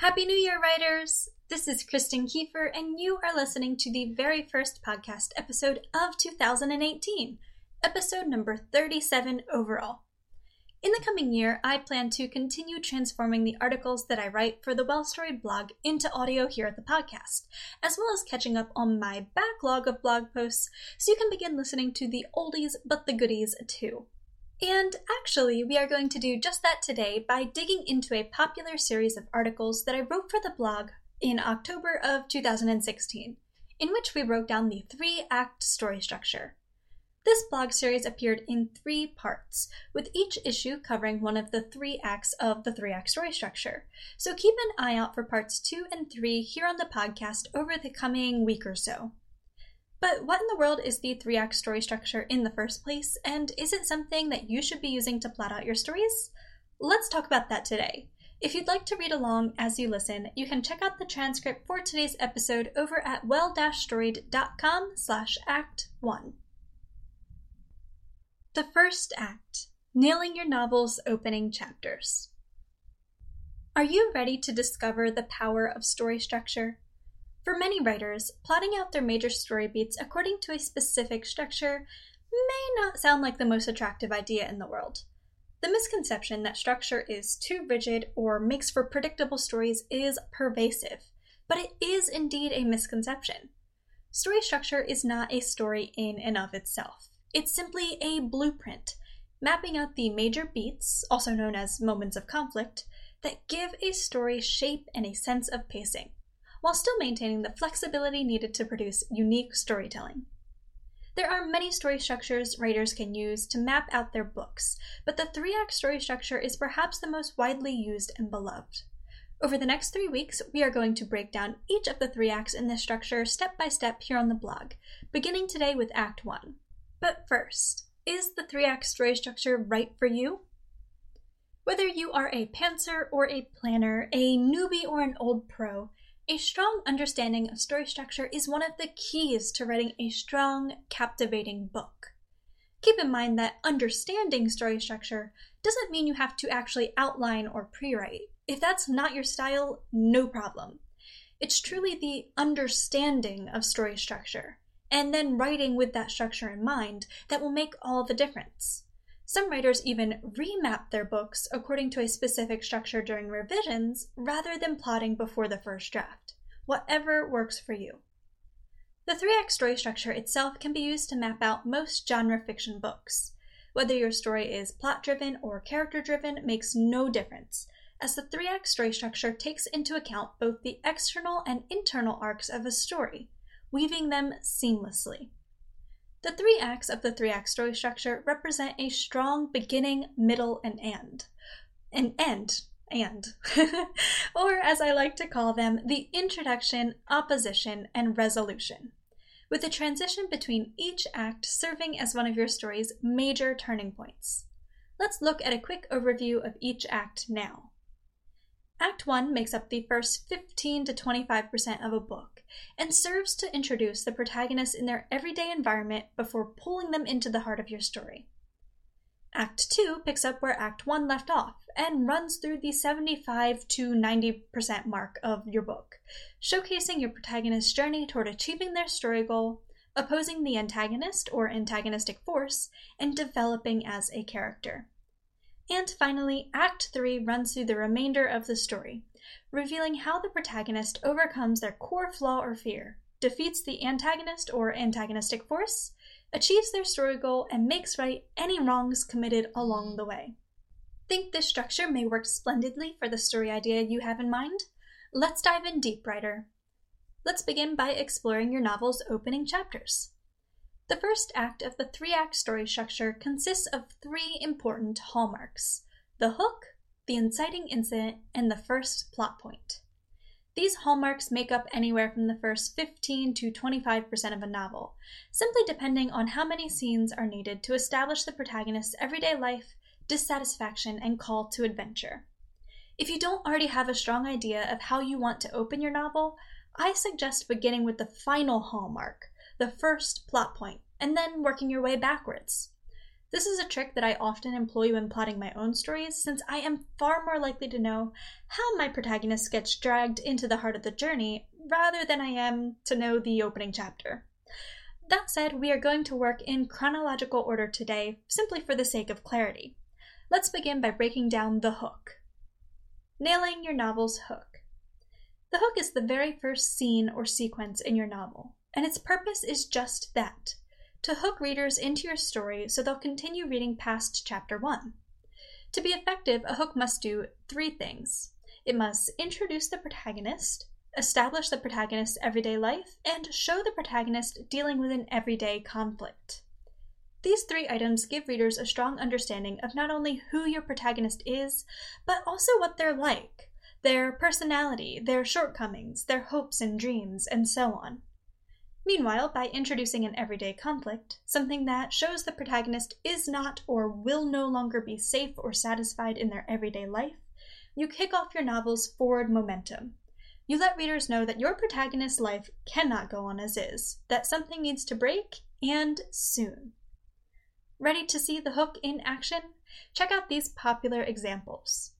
Happy New Year, writers! This is Kristen Kieffer, and you are listening to the very first podcast episode of 2018, episode number 37 overall. In the coming year, I plan to continue transforming the articles that I write for the Well Storied blog into audio here at the podcast, as well as catching up on my backlog of blog posts so you can begin listening to the oldies but the goodies too. And actually, we are going to do just that today by digging into a popular series of articles that I wrote for the blog in October of 2016, in which we broke down the three act story structure. This blog series appeared in three parts, with each issue covering one of the three acts of the three act story structure. So keep an eye out for parts two and three here on the podcast over the coming week or so. But what in the world is the three act story structure in the first place, and is it something that you should be using to plot out your stories? Let's talk about that today. If you'd like to read along as you listen, you can check out the transcript for today's episode over at well-storied.com slash act 1. The first act, nailing your novel's opening chapters. Are you ready to discover the power of story structure? For many writers, plotting out their major story beats according to a specific structure may not sound like the most attractive idea in the world. The misconception that structure is too rigid or makes for predictable stories is pervasive, but it is indeed a misconception. Story structure is not a story in and of itself. It's simply a blueprint, mapping out the major beats, also known as moments of conflict, that give a story shape and a sense of pacing while still maintaining the flexibility needed to produce unique storytelling. There are many story structures writers can use to map out their books, but the three act story structure is perhaps the most widely used and beloved. Over the next three weeks, we are going to break down each of the three acts in this structure step by step here on the blog, beginning today with Act 1. But first, is the three act story structure right for you? Whether you are a pantser or a planner, a newbie or an old pro, a strong understanding of story structure is one of the keys to writing a strong, captivating book. Keep in mind that understanding story structure doesn't mean you have to actually outline or pre write. If that's not your style, no problem. It's truly the understanding of story structure, and then writing with that structure in mind, that will make all the difference. Some writers even remap their books according to a specific structure during revisions rather than plotting before the first draft. Whatever works for you. The three act story structure itself can be used to map out most genre fiction books. Whether your story is plot driven or character driven makes no difference, as the three act story structure takes into account both the external and internal arcs of a story, weaving them seamlessly. The three acts of the three act story structure represent a strong beginning, middle, and end. An end, and. or as I like to call them, the introduction, opposition, and resolution. With the transition between each act serving as one of your story's major turning points. Let's look at a quick overview of each act now. Act 1 makes up the first 15 to 25% of a book and serves to introduce the protagonists in their everyday environment before pulling them into the heart of your story. Act 2 picks up where Act 1 left off and runs through the 75 to 90% mark of your book, showcasing your protagonist's journey toward achieving their story goal, opposing the antagonist or antagonistic force, and developing as a character. And finally, Act 3 runs through the remainder of the story, revealing how the protagonist overcomes their core flaw or fear, defeats the antagonist or antagonistic force, achieves their story goal, and makes right any wrongs committed along the way. Think this structure may work splendidly for the story idea you have in mind? Let's dive in deep, writer. Let's begin by exploring your novel's opening chapters. The first act of the three act story structure consists of three important hallmarks the hook, the inciting incident, and the first plot point. These hallmarks make up anywhere from the first 15 to 25% of a novel, simply depending on how many scenes are needed to establish the protagonist's everyday life, dissatisfaction, and call to adventure. If you don't already have a strong idea of how you want to open your novel, I suggest beginning with the final hallmark, the first plot point, and then working your way backwards. This is a trick that I often employ when plotting my own stories, since I am far more likely to know how my protagonist gets dragged into the heart of the journey rather than I am to know the opening chapter. That said, we are going to work in chronological order today, simply for the sake of clarity. Let's begin by breaking down the hook. Nailing your novel's hook. The hook is the very first scene or sequence in your novel, and its purpose is just that to hook readers into your story so they'll continue reading past chapter 1. To be effective, a hook must do three things it must introduce the protagonist, establish the protagonist's everyday life, and show the protagonist dealing with an everyday conflict. These three items give readers a strong understanding of not only who your protagonist is, but also what they're like, their personality, their shortcomings, their hopes and dreams, and so on. Meanwhile, by introducing an everyday conflict, something that shows the protagonist is not or will no longer be safe or satisfied in their everyday life, you kick off your novel's forward momentum. You let readers know that your protagonist's life cannot go on as is, that something needs to break, and soon. Ready to see the hook in action? Check out these popular examples.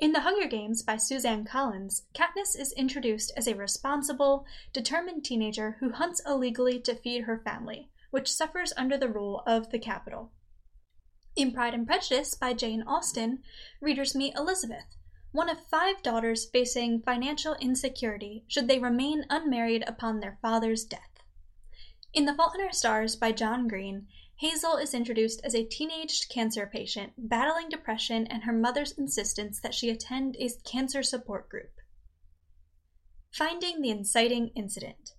In The Hunger Games by Suzanne Collins, Katniss is introduced as a responsible, determined teenager who hunts illegally to feed her family, which suffers under the rule of the Capitol. In Pride and Prejudice by Jane Austen, readers meet Elizabeth, one of five daughters facing financial insecurity should they remain unmarried upon their father's death. In The Fault in Our Stars by John Green, Hazel is introduced as a teenaged cancer patient battling depression and her mother's insistence that she attend a cancer support group. Finding the inciting incident.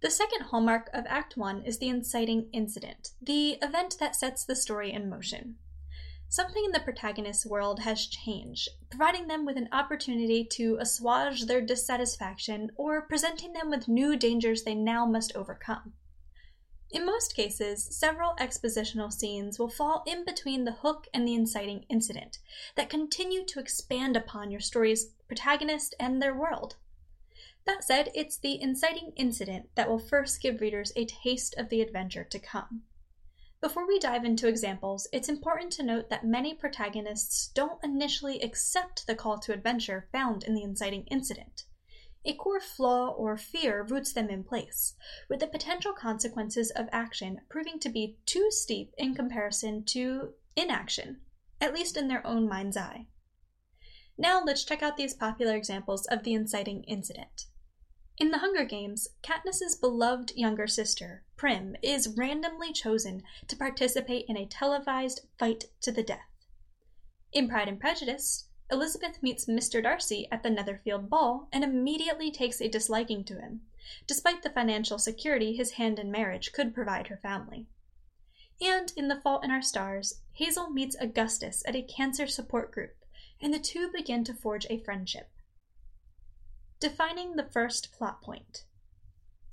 The second hallmark of Act 1 is the inciting incident, the event that sets the story in motion. Something in the protagonist's world has changed, providing them with an opportunity to assuage their dissatisfaction or presenting them with new dangers they now must overcome. In most cases, several expositional scenes will fall in between the hook and the inciting incident that continue to expand upon your story's protagonist and their world. That said, it's the inciting incident that will first give readers a taste of the adventure to come. Before we dive into examples, it's important to note that many protagonists don't initially accept the call to adventure found in the inciting incident a core flaw or fear roots them in place, with the potential consequences of action proving to be too steep in comparison to inaction, at least in their own mind's eye. Now let's check out these popular examples of the inciting incident. In The Hunger Games, Katniss's beloved younger sister, Prim, is randomly chosen to participate in a televised fight to the death. In Pride and Prejudice, Elizabeth meets Mr. Darcy at the Netherfield ball and immediately takes a disliking to him, despite the financial security his hand in marriage could provide her family. And in The Fault in Our Stars, Hazel meets Augustus at a cancer support group, and the two begin to forge a friendship. Defining the first plot point.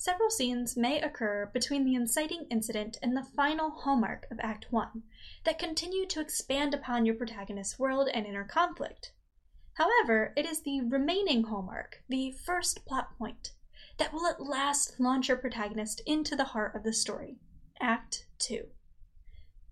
Several scenes may occur between the inciting incident and the final hallmark of Act 1, that continue to expand upon your protagonist's world and inner conflict. However, it is the remaining hallmark, the first plot point, that will at last launch your protagonist into the heart of the story. Act 2.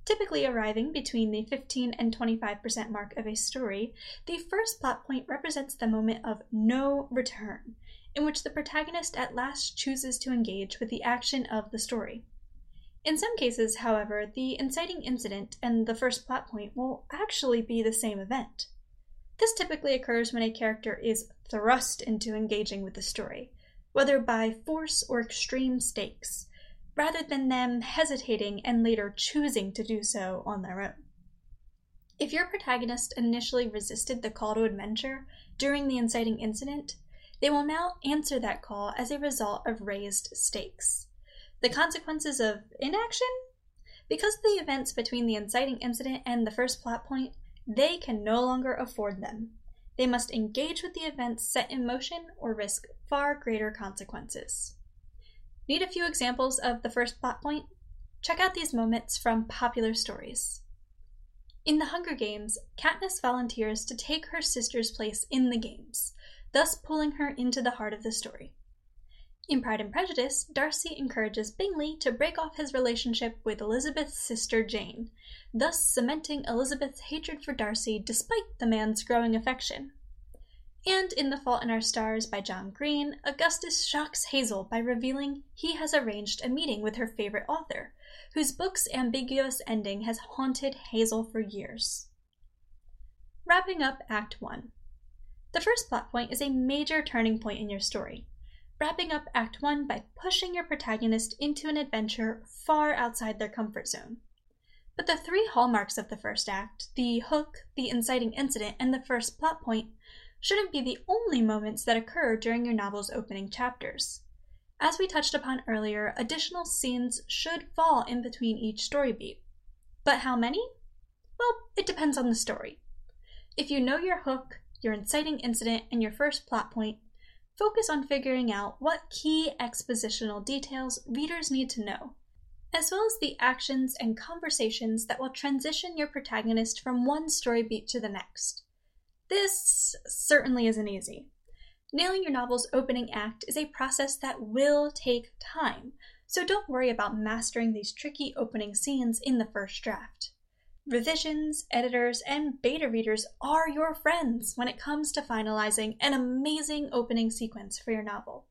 Typically arriving between the 15 and 25% mark of a story, the first plot point represents the moment of no return, in which the protagonist at last chooses to engage with the action of the story. In some cases, however, the inciting incident and the first plot point will actually be the same event. This typically occurs when a character is thrust into engaging with the story, whether by force or extreme stakes, rather than them hesitating and later choosing to do so on their own. If your protagonist initially resisted the call to adventure during the inciting incident, they will now answer that call as a result of raised stakes. The consequences of inaction? Because of the events between the inciting incident and the first plot point, they can no longer afford them. They must engage with the events set in motion or risk far greater consequences. Need a few examples of the first plot point? Check out these moments from popular stories. In The Hunger Games, Katniss volunteers to take her sister's place in the games, thus pulling her into the heart of the story. In Pride and Prejudice, Darcy encourages Bingley to break off his relationship with Elizabeth's sister Jane, thus cementing Elizabeth's hatred for Darcy despite the man's growing affection. And in The Fault in Our Stars by John Green, Augustus shocks Hazel by revealing he has arranged a meeting with her favorite author, whose book's ambiguous ending has haunted Hazel for years. Wrapping up Act 1. The first plot point is a major turning point in your story wrapping up Act 1 by pushing your protagonist into an adventure far outside their comfort zone. But the three hallmarks of the first act the hook, the inciting incident, and the first plot point shouldn't be the only moments that occur during your novel's opening chapters. As we touched upon earlier, additional scenes should fall in between each story beat. But how many? Well, it depends on the story. If you know your hook, your inciting incident, and your first plot point, focus on figuring out what key expositional details readers need to know, as well as the actions and conversations that will transition your protagonist from one story beat to the next. This certainly isn't easy. Nailing your novel's opening act is a process that will take time, so don't worry about mastering these tricky opening scenes in the first draft. Revisions, editors, and beta readers are your friends when it comes to finalizing an amazing opening sequence for your novel.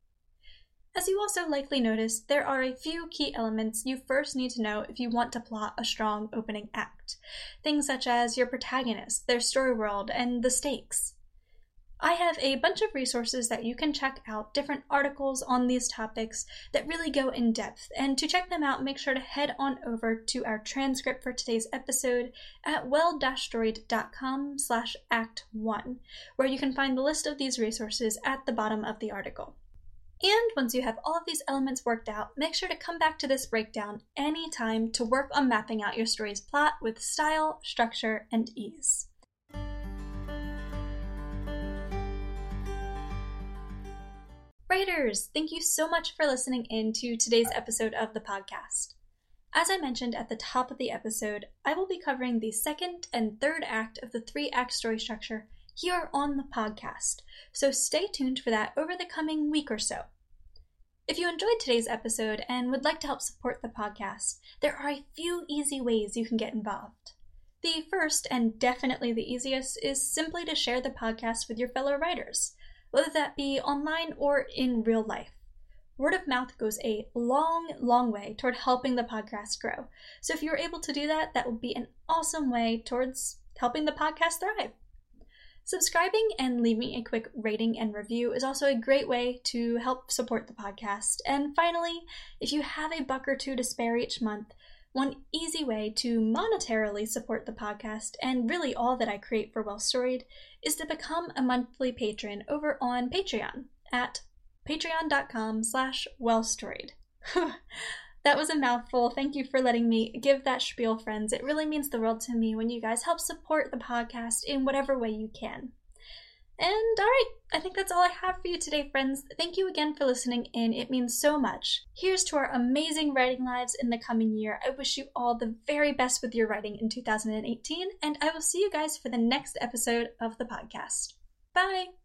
As you also likely noticed, there are a few key elements you first need to know if you want to plot a strong opening act. Things such as your protagonist, their story world, and the stakes. I have a bunch of resources that you can check out, different articles on these topics that really go in depth. And to check them out, make sure to head on over to our transcript for today's episode at well-storied.com slash act one, where you can find the list of these resources at the bottom of the article. And once you have all of these elements worked out, make sure to come back to this breakdown anytime to work on mapping out your story's plot with style, structure, and ease. Writers, thank you so much for listening in to today's episode of the podcast. As I mentioned at the top of the episode, I will be covering the second and third act of the three act story structure here on the podcast, so stay tuned for that over the coming week or so. If you enjoyed today's episode and would like to help support the podcast, there are a few easy ways you can get involved. The first, and definitely the easiest, is simply to share the podcast with your fellow writers whether that be online or in real life. Word of mouth goes a long, long way toward helping the podcast grow. So if you're able to do that, that would be an awesome way towards helping the podcast thrive. Subscribing and leaving a quick rating and review is also a great way to help support the podcast. And finally, if you have a buck or two to spare each month, one easy way to monetarily support the podcast and really all that I create for Well Storied is to become a monthly patron over on Patreon at patreon.com slash wellstoried. that was a mouthful. Thank you for letting me give that spiel, friends. It really means the world to me when you guys help support the podcast in whatever way you can. And alright, I think that's all I have for you today, friends. Thank you again for listening in. It means so much. Here's to our amazing writing lives in the coming year. I wish you all the very best with your writing in 2018, and I will see you guys for the next episode of the podcast. Bye!